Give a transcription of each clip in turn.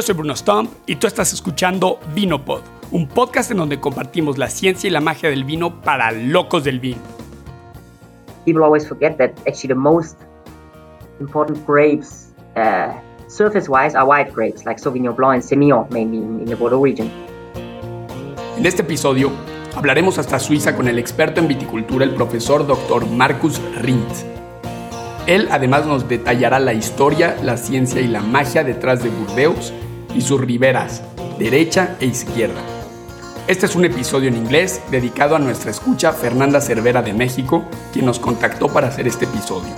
Yo soy Bruno Stump y tú estás escuchando Vinopod, un podcast en donde compartimos la ciencia y la magia del vino para locos del vino. People always forget that actually the most important grapes, uh, surface-wise, are white grapes like Sauvignon Blanc and Semillon, mainly in, in the Bordeaux region. En este episodio hablaremos hasta Suiza con el experto en viticultura, el profesor Dr. Marcus Rindt. Él además nos detallará la historia, la ciencia y la magia detrás de Burdeos y sus riberas, derecha e izquierda. Este es un episodio en inglés dedicado a nuestra escucha Fernanda Cervera de México, quien nos contactó para hacer este episodio.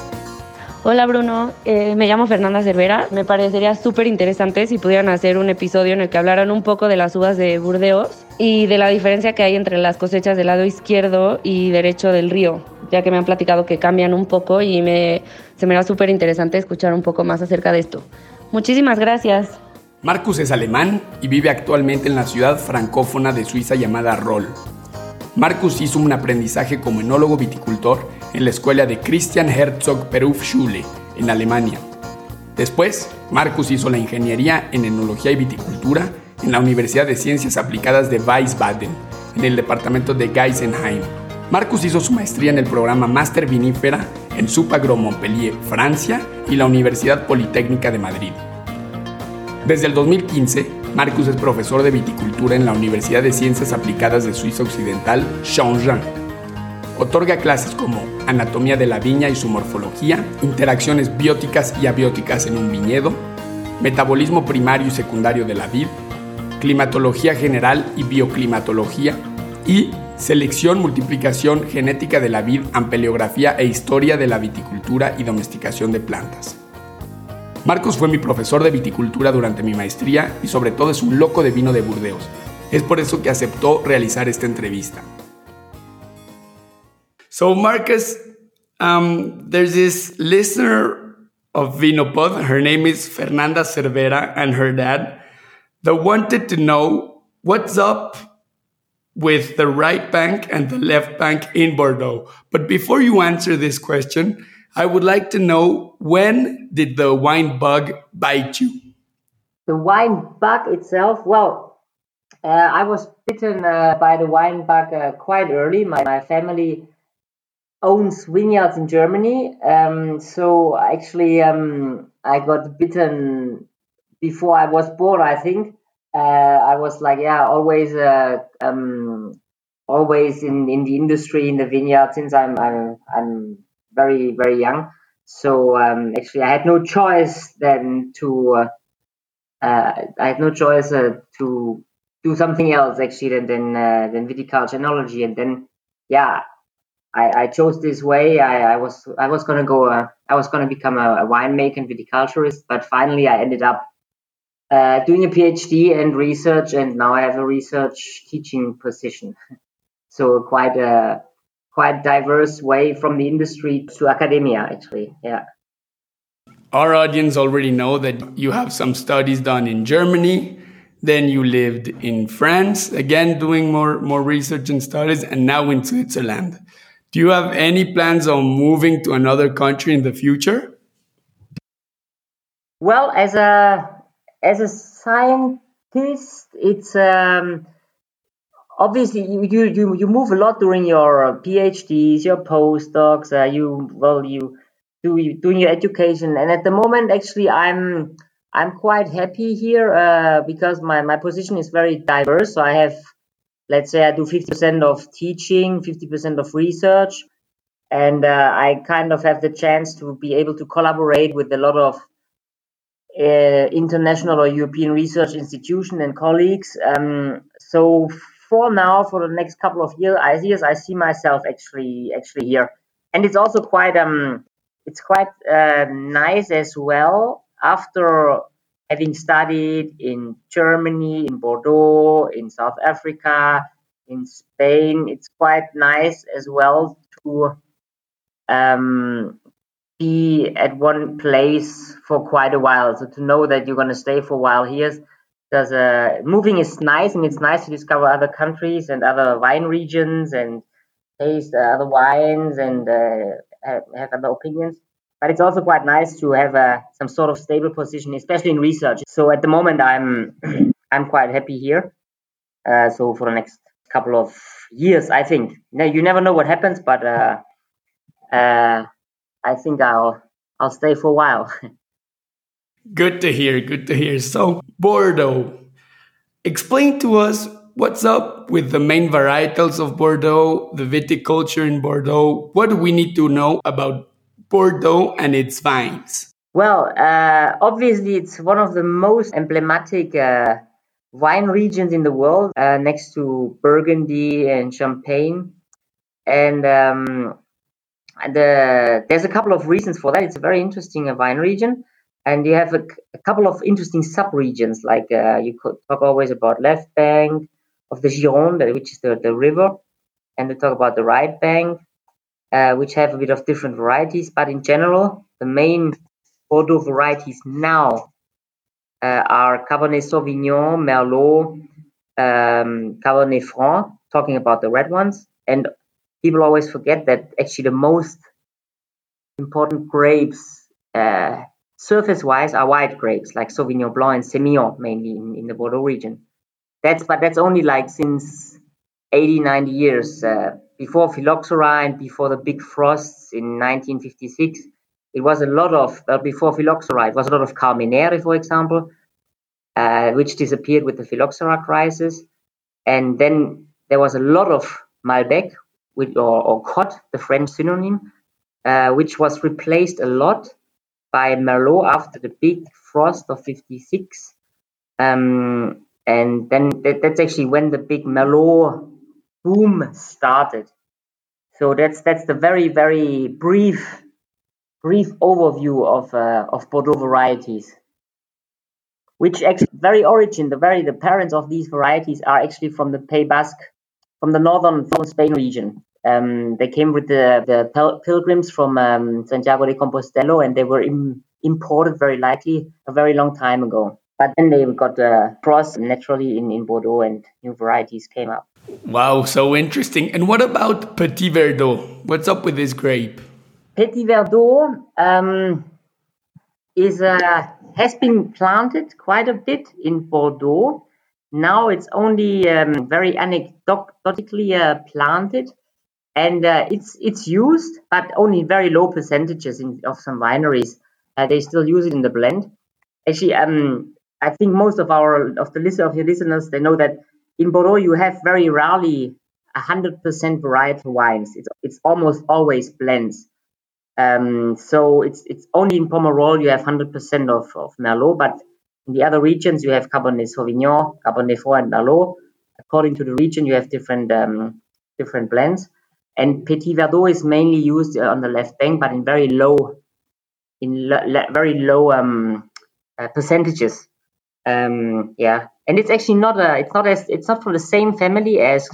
Hola Bruno, eh, me llamo Fernanda Cervera. Me parecería súper interesante si pudieran hacer un episodio en el que hablaran un poco de las uvas de Burdeos y de la diferencia que hay entre las cosechas del lado izquierdo y derecho del río, ya que me han platicado que cambian un poco y me, se me da súper interesante escuchar un poco más acerca de esto. Muchísimas gracias. Marcus es alemán y vive actualmente en la ciudad francófona de Suiza llamada Roll. Marcus hizo un aprendizaje como enólogo viticultor en la escuela de Christian Herzog Berufsschule en Alemania. Después, Marcus hizo la ingeniería en enología y viticultura en la Universidad de Ciencias Aplicadas de Wiesbaden, en el departamento de Geisenheim. Marcus hizo su maestría en el programa Master Vinífera en Supagro Montpellier, Francia, y la Universidad Politécnica de Madrid. Desde el 2015, Marcus es profesor de viticultura en la Universidad de Ciencias Aplicadas de Suiza Occidental, Changin. Otorga clases como anatomía de la viña y su morfología, interacciones bióticas y abióticas en un viñedo, metabolismo primario y secundario de la vid, climatología general y bioclimatología, y selección, multiplicación genética de la vid, ampeleografía e historia de la viticultura y domesticación de plantas. Marcos fue mi profesor de viticultura durante mi maestría y sobre todo es un loco de vino de Burdeos. Es por eso que aceptó realizar esta entrevista. So Marcus, um, there's this listener of Vinopod. Her name is Fernanda Cervera and her dad. That wanted to know what's up with the right bank and the left bank in Bordeaux. But before you answer this question, I would like to know when did the wine bug bite you? The wine bug itself, well, uh, I was bitten uh, by the wine bug uh, quite early. My, my family owns vineyards in Germany. Um, so actually, um, I got bitten before I was born, I think. Uh, I was like, yeah, always, uh, um, always in, in the industry, in the vineyard since I'm, I'm, I'm very, very young. So, um, actually, I had no choice then to, uh, uh I had no choice uh, to do something else actually than, than, uh, than viticulture And then, yeah, I, I chose this way. I, I was I was gonna go. I was gonna become a, a winemaker and viticulturist, but finally I ended up uh, doing a PhD and research, and now I have a research teaching position. So quite a quite diverse way from the industry to academia, actually. Yeah. Our audience already know that you have some studies done in Germany. Then you lived in France, again doing more more research and studies, and now in Switzerland. Do you have any plans on moving to another country in the future? Well, as a as a scientist, it's um, obviously you, you you move a lot during your PhDs, your postdocs. Uh, you well, you do you doing your education, and at the moment, actually, I'm I'm quite happy here uh, because my my position is very diverse. So I have let's say I do 50% of teaching, 50% of research, and uh, I kind of have the chance to be able to collaborate with a lot of uh, international or European research institution and colleagues. Um, so for now, for the next couple of year, I, years, I see myself actually actually here, and it's also quite um it's quite uh, nice as well after having studied in Germany, in Bordeaux, in South Africa, in Spain, it's quite nice as well to um, be at one place for quite a while. So to know that you're going to stay for a while here, because uh, moving is nice and it's nice to discover other countries and other wine regions and taste uh, other wines and uh, have, have other opinions. but it's also quite nice to have some sort of stable position, especially in research. So at the moment, I'm I'm quite happy here. Uh, so for the next couple of years, I think. Now you never know what happens, but uh, uh, I think I'll I'll stay for a while. good to hear. Good to hear. So Bordeaux, explain to us what's up with the main varietals of Bordeaux, the viticulture in Bordeaux. What do we need to know about Bordeaux and its vines? Well, uh, obviously, it's one of the most emblematic uh, wine regions in the world, uh, next to Burgundy and Champagne. And um, the, there's a couple of reasons for that. It's a very interesting uh, wine region. And you have a, a couple of interesting sub-regions, like uh, you could talk always about left bank of the Gironde, which is the, the river, and we talk about the right bank, uh, which have a bit of different varieties. But in general, the main Bordeaux varieties now uh, are Cabernet Sauvignon, Merlot, um, Cabernet Franc, talking about the red ones. And people always forget that actually the most important grapes, uh, surface-wise, are white grapes like Sauvignon Blanc and Semillon, mainly in, in, the Bordeaux region. That's but that's only like since 80, 90 years. Uh, before phylloxera and before the big frosts in 1956, it was a lot of, uh, before phylloxera, it was a lot of Carmenere, for example, uh, which disappeared with the phylloxera crisis. And then there was a lot of Malbec, with, or, or Cot, the French synonym, uh, which was replaced a lot by Merlot after the big frost of 56. Um, and then that, that's actually when the big Merlot boom started. So that's that's the very very brief brief overview of uh, of Bordeaux varieties, which actually very origin the very the parents of these varieties are actually from the Pays Basque, from the northern from Spain region. Um, they came with the the pil- pilgrims from um, Santiago de Compostela, and they were Im- imported very likely a very long time ago. But then they got uh, crossed naturally in, in Bordeaux and new varieties came up. Wow, so interesting. And what about Petit Verdot? What's up with this grape? Petit Verdot um, is uh, has been planted quite a bit in Bordeaux. Now it's only um, very anecdotically uh, planted, and uh, it's it's used, but only very low percentages in, of some wineries. Uh, they still use it in the blend. Actually, um, I think most of our of the list of your listeners they know that in Bordeaux you have very rarely hundred percent varietal wines. It's it's almost always blends. Um, so it's it's only in Pomerol you have hundred percent of, of Merlot, but in the other regions you have Cabernet Sauvignon, Cabernet Franc, and Merlot. According to the region, you have different um, different blends. And Petit Verdot is mainly used on the left bank, but in very low, in very low um, uh, percentages. Um, yeah, and it's actually not a, it's not as, it's not from the same family as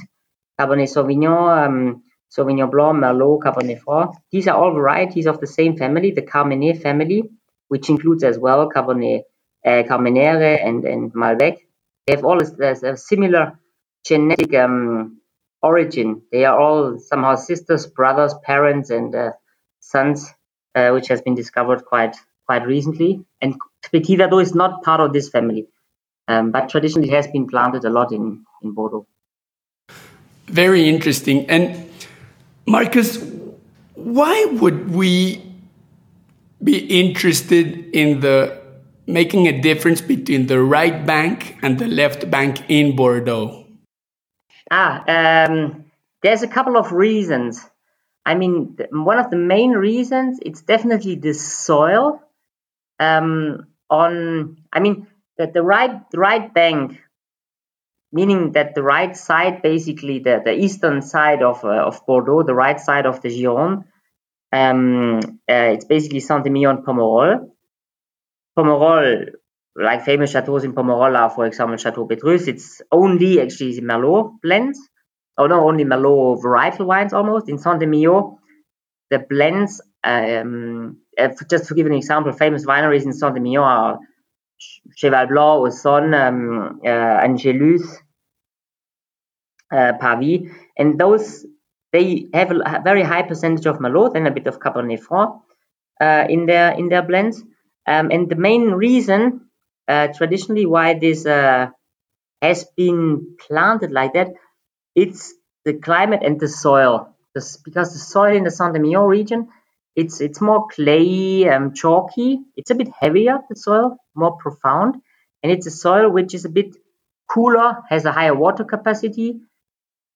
Cabernet Sauvignon, um, Sauvignon Blanc, Merlot, Cabernet Franc. These are all varieties of the same family, the Carmenere family, which includes as well Cabernet, uh, Carmenere and, and Malbec. They have all a, a similar genetic um, origin. They are all somehow sisters, brothers, parents, and uh, sons, uh, which has been discovered quite quite recently. And Petit Verdot is not part of this family, um, but traditionally has been planted a lot in, in Bordeaux. Very interesting. And Marcus, why would we be interested in the making a difference between the right bank and the left bank in Bordeaux? Ah, um, there's a couple of reasons. I mean, one of the main reasons it's definitely the soil um, on, I mean, that the right the right bank, meaning that the right side, basically the, the eastern side of uh, of Bordeaux, the right side of the Gironde, um, uh, it's basically Saint-Emilion Pomerol. Pomerol, like famous chateaus in Pomerol for example, Chateau Petrus. It's only actually Merlot blends, or oh, not only Merlot varietal wines almost. In Saint-Emilion, the blends um, uh, just to give an example, famous wineries in Saint-Emilion are Cheval Blanc, Ausone, um, uh, Angelus, uh, and those they have a very high percentage of Merlot and a bit of Cabernet Franc. uh, in their in their blends. Um, and the main reason, uh, traditionally, why this uh, has been planted like that, it's the climate and the soil. This, because the soil in the Saint-Emilion region, it's it's more clayey, um, chalky. It's a bit heavier, the soil, more profound, and it's a soil which is a bit cooler, has a higher water capacity,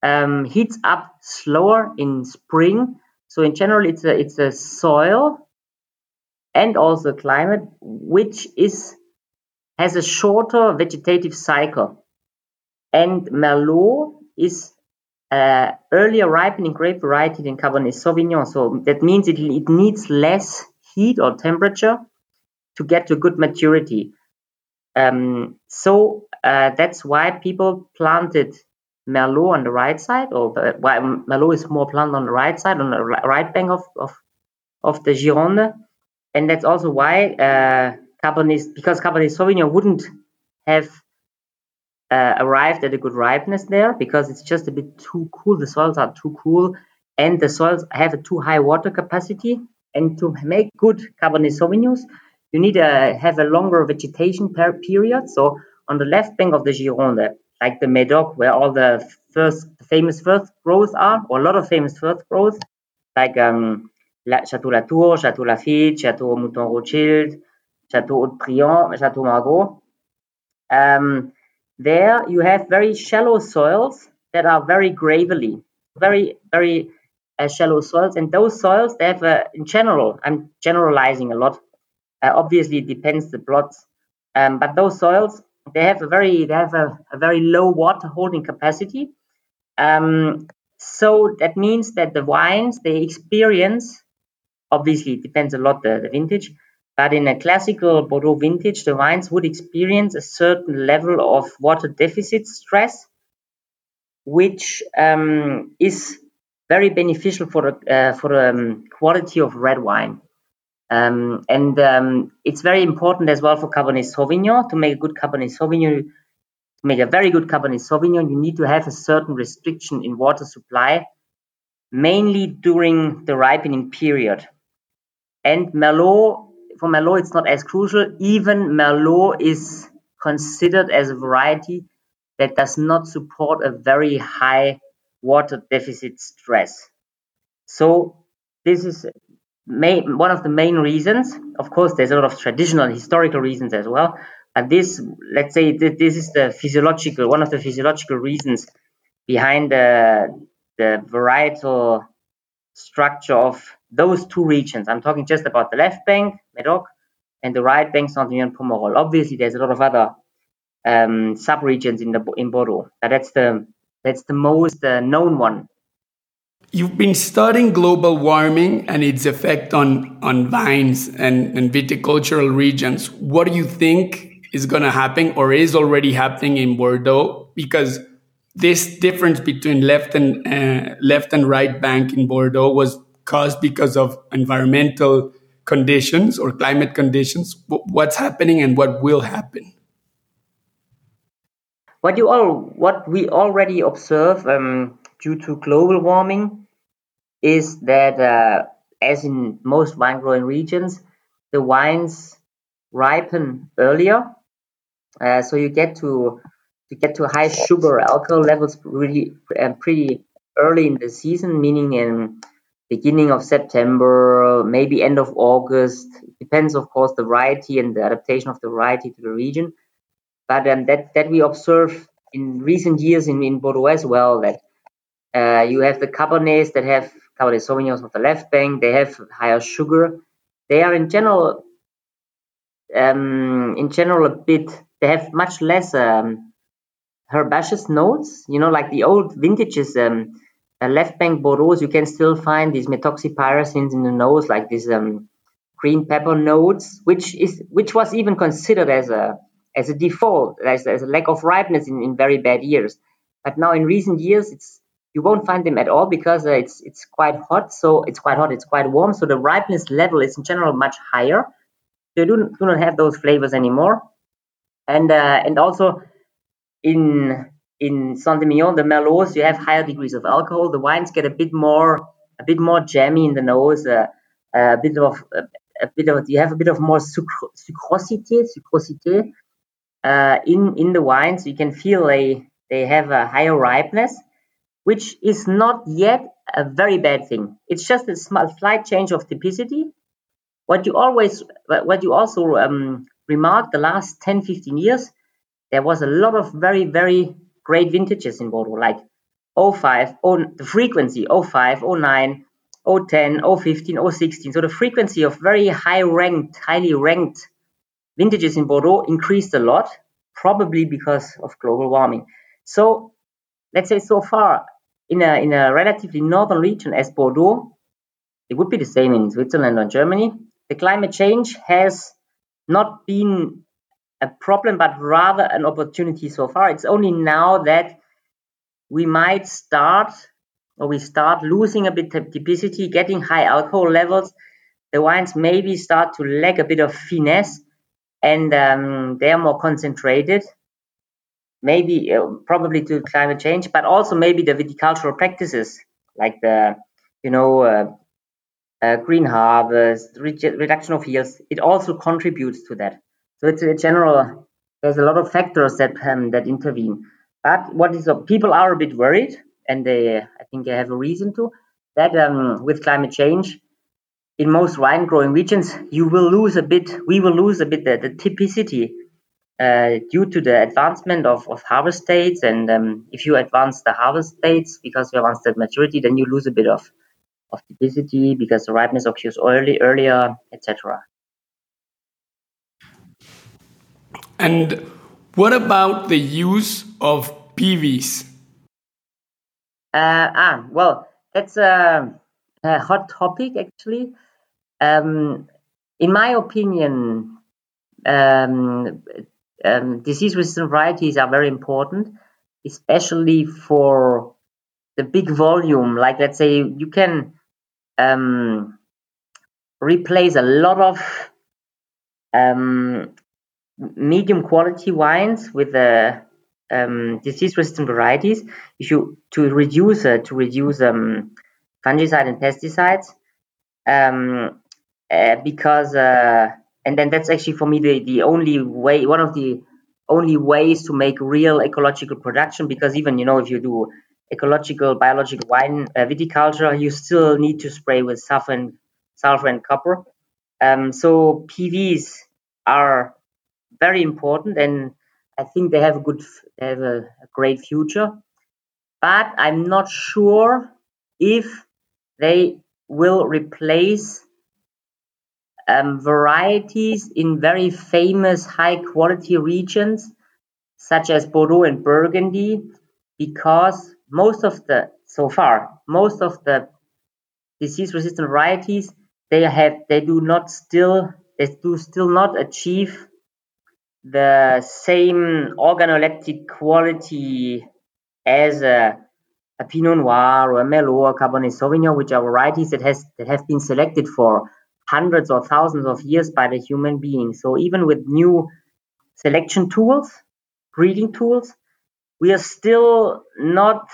um, heats up slower in spring. So in general, it's a it's a soil and also climate which is has a shorter vegetative cycle. And Merlot is uh, earlier ripening grape variety than Cabernet Sauvignon. So that means it, it needs less heat or temperature to get to good maturity. Um, so uh, that's why people planted Merlot on the right side, or why Merlot is more planted on the right side, on the right bank of, of, of the Gironde. And that's also why uh, Cabernet, because Cabernet Sauvignon wouldn't have uh, arrived at a good ripeness there because it's just a bit too cool. The soils are too cool, and the soils have a too high water capacity. And to make good Cabernet Sauvignons, you need to have a longer vegetation per period. So on the left bank of the Gironde, like the Medoc, where all the first famous first growths are, or a lot of famous first growths, like um, La, Chateau Latour, Chateau Lafite, Chateau Mouton Rothschild, Chateau Haut-Brion, Chateau Margaux. Um, there you have very shallow soils that are very gravelly, very, very uh, shallow soils. And those soils, they have, a, in general, I'm generalizing a lot. Uh, obviously, it depends the plots. Um, but those soils, they have a very, they have a, a very low water holding capacity. Um, so that means that the wines, they experience, obviously, it depends a lot the, the vintage, but in a classical Bordeaux vintage, the wines would experience a certain level of water deficit stress, which um, is very beneficial for the uh, for the um, quality of red wine. Um, and um, it's very important as well for Cabernet Sauvignon to make a good Cabernet Sauvignon. To make a very good Cabernet Sauvignon, you need to have a certain restriction in water supply, mainly during the ripening period. And Merlot for Merlot, it's not as crucial. Even Merlot is considered as a variety that does not support a very high water deficit stress. So this is main, one of the main reasons. Of course, there's a lot of traditional historical reasons as well. And this, let's say, this is the physiological, one of the physiological reasons behind the, the varietal structure of those two regions. I'm talking just about the left bank, Medoc, and the right bank, Saint-Emilion Pomerol. Obviously, there's a lot of other um, sub-regions in the in Bordeaux, but that's the that's the most uh, known one. You've been studying global warming and its effect on on vines and, and viticultural regions. What do you think is going to happen or is already happening in Bordeaux? Because this difference between left and uh, left and right bank in Bordeaux was caused because of environmental conditions or climate conditions. What's happening and what will happen? What you all what we already observe um, due to global warming is that, uh, as in most wine growing regions, the wines ripen earlier. Uh, so you get to to get to high sugar alcohol levels really uh, pretty early in the season, meaning in beginning of September, maybe end of August. It depends, of course, the variety and the adaptation of the variety to the region. But um, that that we observe in recent years in, in Bordeaux as well that uh, you have the Cabernets that have Cabernet Sauvignons on the left bank. They have higher sugar. They are in general, um, in general, a bit. They have much less um, herbaceous notes. You know, like the old vintages, um, left bank Bordeaux, you can still find these methoxypyrazines in the nose, like these um, green pepper notes, which is which was even considered as a as a default, as, as a lack of ripeness in, in very bad years. But now in recent years, it's you won't find them at all because uh, it's it's quite hot. So it's quite hot, it's quite warm. So the ripeness level is in general much higher. They do, do not have those flavors anymore. And uh, and also in in Saint-Emilion, the Merlots, you have higher degrees of alcohol. The wines get a bit more a bit more jammy in the nose, uh, a bit of a, a bit of you have a bit of more sucro- sucrosity, sucrosity uh, in in the wines. You can feel they they have a higher ripeness, which is not yet a very bad thing. It's just a small, slight change of typicity. What you always, what you also um, remarked the last 10, 15 years, there was a lot of very, very great vintages in Bordeaux, like 05, oh, the frequency 05, 09, 010, 015, 016. So the frequency of very high ranked, highly ranked vintages in Bordeaux increased a lot, probably because of global warming. So let's say so far in a in a relatively northern region as Bordeaux, it would be the same in Switzerland or Germany. The climate change has not been a problem, but rather an opportunity so far. It's only now that we might start or we start losing a bit of typicity, getting high alcohol levels. The wines maybe start to lack a bit of finesse and um, they are more concentrated. Maybe, uh, probably to climate change, but also maybe the viticultural practices like the, you know, uh, uh, green harvest, reduction of yields. It also contributes to that. So it's a general. There's a lot of factors that um, that intervene. But what is uh, people are a bit worried, and they I think they have a reason to that um, with climate change. In most wine growing regions, you will lose a bit. We will lose a bit the, the typicity uh, due to the advancement of, of harvest dates. And um, if you advance the harvest dates because you advance the maturity, then you lose a bit of of typicity because the ripeness occurs early earlier, etc. And what about the use of PIWIs? Uh, ah, well, that's a, a hot topic actually. Um, in my opinion, um, um, disease-resistant varieties are very important, especially for the big volume. Like let's say you can um, replace a lot of um, medium quality wines with the um, disease resistant varieties. If you to reduce uh, to reduce um, fungicide and pesticides um, uh, because uh, and then that's actually for me the, the only way one of the only ways to make real ecological production because even you know if you do ecological biological wine uh, viticulture you still need to spray with sulfur and sulfur and copper. Um, so PIWIs are very important and I think they have a good, they have a, a great future. But I'm not sure if they will replace um, varieties in very famous high quality regions such as Bordeaux and Burgundy because most of the so far most of the disease resistant varieties they have they do not still they do still not achieve the same organoleptic quality as a, a Pinot Noir or a Merlot or Cabernet Sauvignon, which are varieties that has that have been selected for hundreds or thousands of years by the human being. So even with new selection tools, breeding tools, we are still not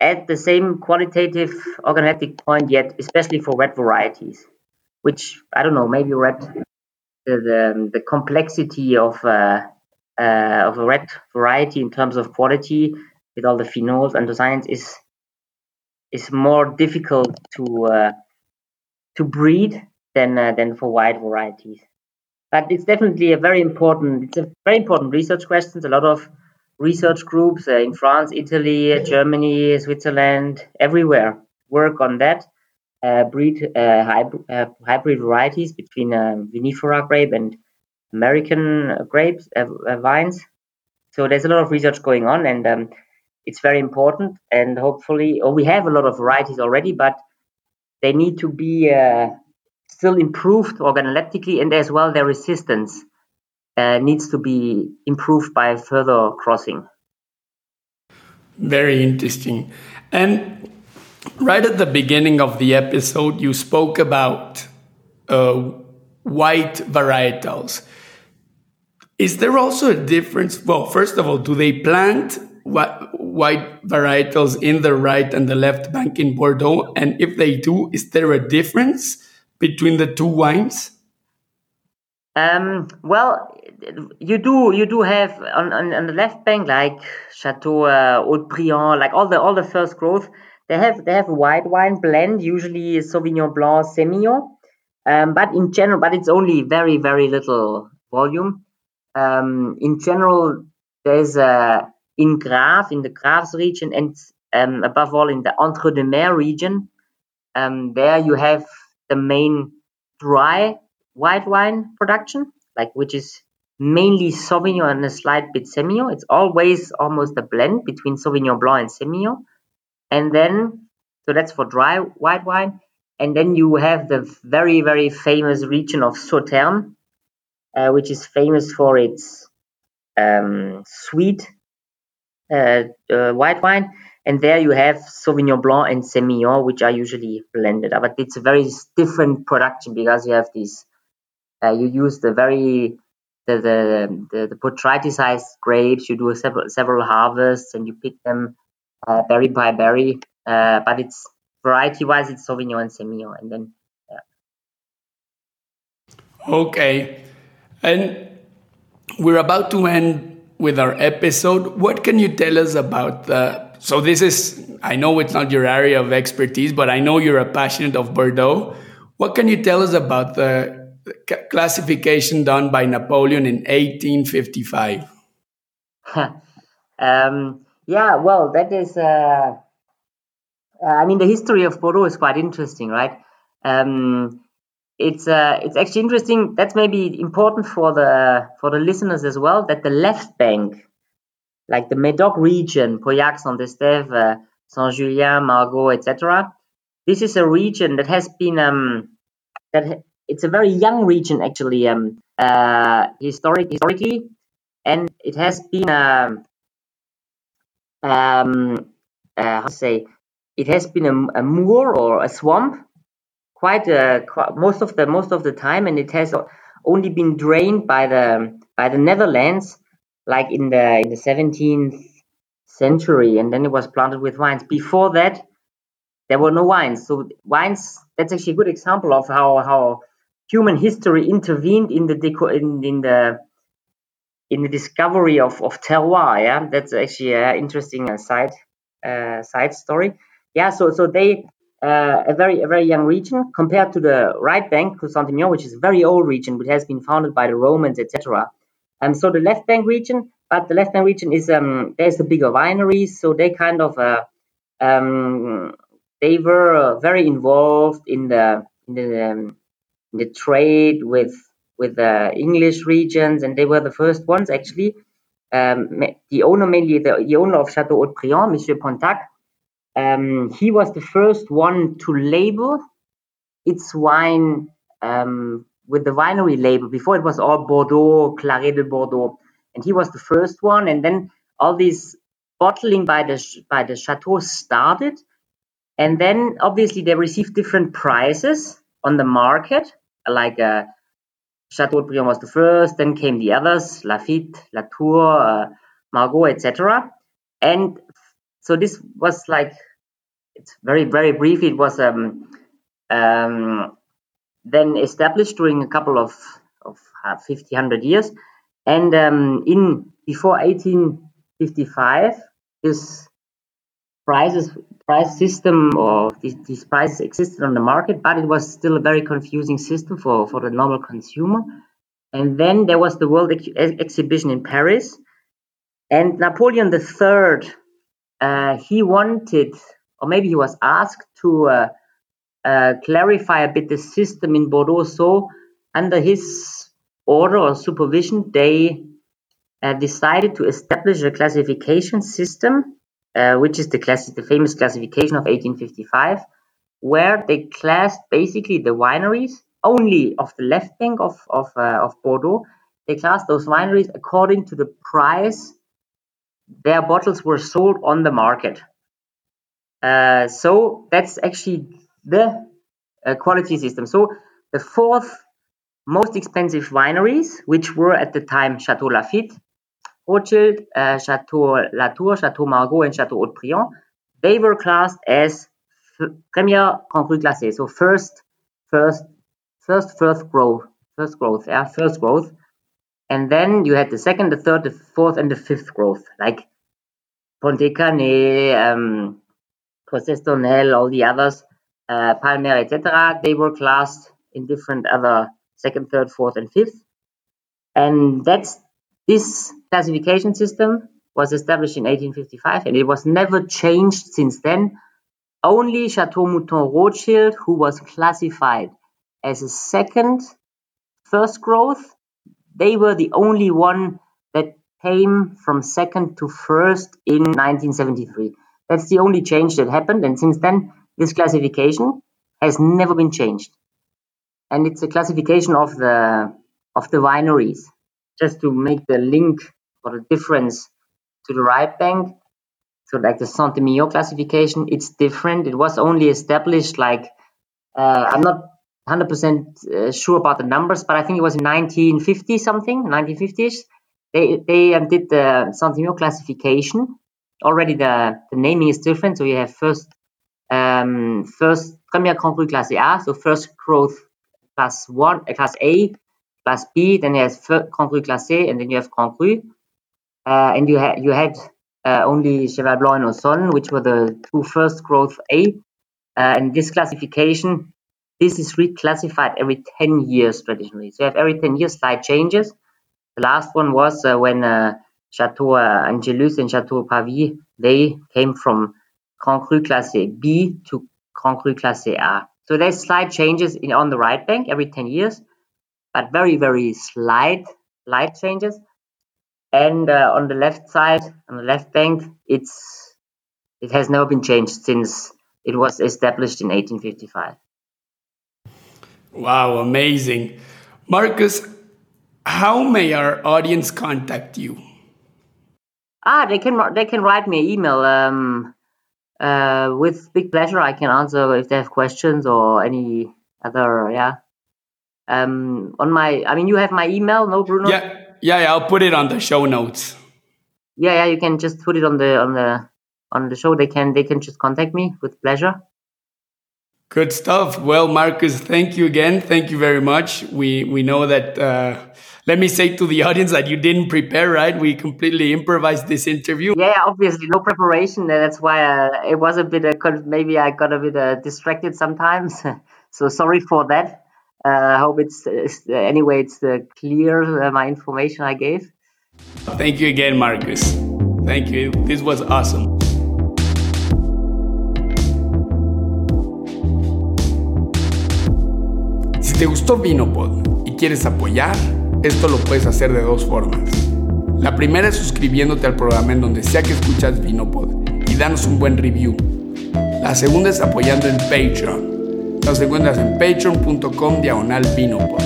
at the same qualitative organoleptic point yet, especially for red varieties. Which I don't know, maybe red the, the complexity of uh, uh, of a red variety in terms of quality with all the phenols and the science is is more difficult to uh, to breed than uh, than for white varieties. But it's definitely a very important it's a very important research question. A lot of research groups uh, in France, Italy, Germany, Switzerland, everywhere work on that uh, breed uh, hybrid, uh, hybrid varieties between um, vinifera grape and American grapes vines. So there's a lot of research going on, and um, it's very important. And hopefully, or we have a lot of varieties already, but they need to be uh, still improved organoleptically, and as well their resistance uh, needs to be improved by further crossing. Very interesting. And right at the beginning of the episode, you spoke about uh, white varietals. Is there also a difference? Well, first of all, do they plant white varietals in the right and the left bank in Bordeaux? And if they do, is there a difference between the two wines? Um, well, you do you do have on, on, on the left bank like Chateau uh, Haut-Brion, like all the all the first growth. They have they have a white wine blend, usually Sauvignon Blanc, Semillon. Um, but in general, but it's only very very little volume. Um, in general, there's a in Graves in the Graves region and um, above all in the Entre deux Mers region. Um, there you have the main dry white wine production, like which is mainly Sauvignon and a slight bit Semillon. It's always almost a blend between Sauvignon Blanc and Semillon. And then, so that's for dry white wine. And then you have the very, very famous region of Sauternes, uh, which is famous for its um, sweet uh, uh, white wine. And there you have Sauvignon Blanc and Semillon, which are usually blended. But it's a very different production because you have these uh, you use the very the the the, the grapes. You do several several harvests and you pick them uh, berry by berry. Uh, but it's variety wise, it's Sauvignon and Semillon, and then yeah. Okay, and we're about to end with our episode. What can you tell us about the? So this is I know it's not your area of expertise, but I know you're a passionate of Bordeaux. What can you tell us about the classification done by Napoleon in 1855? um, yeah, well, that is. Uh, uh, I mean, the history of Bordeaux is quite interesting, right? Um, it's uh, it's actually interesting. That's maybe important for the for the listeners as well. That the left bank, like the Médoc region, Pauillac, Saint-Estèphe, uh, Saint-Julien, Margaux, etc. This is a region that has been um, that it's a very young region actually um, uh, historic historically and it has been a um, uh, how to say it has been a, a moor or a swamp quite, uh, quite most of the most of the time and it has only been drained by the by the Netherlands like in the in the 17th century and then it was planted with vines before that there were no wines. So wines that's actually a good example of how how human history intervened in the deco- in, in the in the discovery of, of terroir. Yeah, that's actually an interesting uh, side uh, side story. Yeah, so so they uh, a very a very young region compared to the right bank, Saint-Emilion, which is a very old region, which has been founded by the Romans, etc. Um, so the left bank region, but the left bank region is um, there's the bigger wineries, so they kind of uh, um, they were very involved in the in the um, the trade with with the English regions, and they were the first ones actually. Um, the owner, mainly the, the owner of Chateau Haut-Brion, Monsieur Pontac, um, he was the first one to label its wine um, with the winery label. Before it was all Bordeaux, Claret de Bordeaux, and he was the first one. And then all these bottling by the by the chateau started, and then obviously they received different prices on the market like uh, Chateau Haut-Brion was the first, then came the others, Lafite, Latour, uh, Margaux, etc. And so this was like, it's very, very brief. It was um, um, then established during a couple of, of uh, 50, 100 years. And um, in before 1855, this prices price system or these, these prices existed on the market, but it was still a very confusing system for, for the normal consumer. And then there was the World Ex- Exhibition in Paris, and Napoleon III, uh, he wanted, or maybe he was asked to uh, uh, clarify a bit the system in Bordeaux. So, under his order or supervision, they uh, decided to establish a classification system uh, which is the class, the famous classification of 1855, where they classed basically the wineries only of the left bank of of, uh, of Bordeaux. They classed those wineries according to the price their bottles were sold on the market. Uh, so that's actually the uh, quality system. So the fourth most expensive wineries, which were at the time Chateau Lafite, Rothschild, uh, Chateau Latour, Chateau Margaux, and Chateau Haut-Brion, they were classed as Premier Grand Cru classé, so first first first first growth, first growth, yeah, first growth, and then you had the second, the third, the fourth, and the fifth growth, like Pontet Canet, um, all the others, uh, Palmer, etc. They were classed in different other second, third, fourth, and fifth, and that's this classification system was established in 1855 and it was never changed since then. Only Chateau Mouton Rothschild, who was classified as a second first growth, they were the only one that came from second to first in 1973. That's the only change that happened, and since then, this classification has never been changed. And it's a classification of the of the wineries. Just to make the link or the difference to the right bank, so like the Saint-Emilion classification, it's different. It was only established like uh, I'm not 100% uh, sure about the numbers, but I think it was in 1950 something, 1950s. They they um, did the Saint-Emilion classification. Already the, the naming is different. So you have first um, first Premier Cru Class A, so first growth class one, uh, class A, class B. Then you have Cru Class A, and then you have Cru. Uh, and you had you had uh, only Cheval Blanc and Ausone, which were the two first growth A. Uh, and this classification, this is reclassified every 10 years traditionally. So you have every 10 years slight changes. The last one was uh, when uh, Chateau Angelus and Chateau Pavie, they came from Grand Cru Classe B to Grand Cru Classe A. So there's slight changes in, on the right bank every 10 years, but very, very slight, light changes and uh, on the left side, on the left bank, it's it has never been changed since it was established in 1855. Wow, amazing. Marcus, how may our audience contact you? Ah, they can they can write me an email. Um, uh, with big pleasure, I can answer if they have questions or any other. Yeah. Um, on my, I mean, you have my email, no, Bruno? Yeah, yeah, yeah, I'll put it on the show notes. Yeah, yeah, you can just put it on the on the on the show. They can they can just contact me with pleasure. Good stuff. Well, Marcus, thank you again. Thank you very much. We we know that. Uh, let me say to the audience that you didn't prepare, right? We completely improvised this interview. Yeah, obviously no preparation. That's why uh, it was a bit. Uh, maybe I got a bit uh, distracted sometimes. so sorry for that. Uh, I hope it's, it's anyway it's uh, clear uh, my information I gave. Thank you again, Marcus. Thank you. This was awesome. Si te gustó Vinopod y quieres apoyar, esto lo puedes hacer de dos formas. La primera es suscribiéndote al programa en donde sea que escuchas Vinopod y danos un buen review. La segunda es apoyando en Patreon nos encuentras en patreon.com diagonal Vinopod.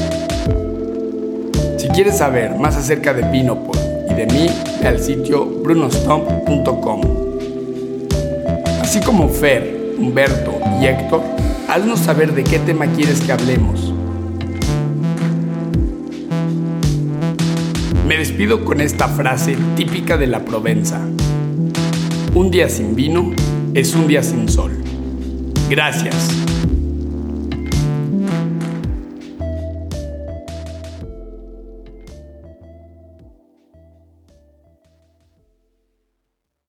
Si quieres saber más acerca de Vinopod y de mí, ve al sitio brunostomp.com. Así como Fer, Humberto y Héctor, haznos saber de qué tema quieres que hablemos. Me despido con esta frase típica de la Provenza. Un día sin vino es un día sin sol. Gracias.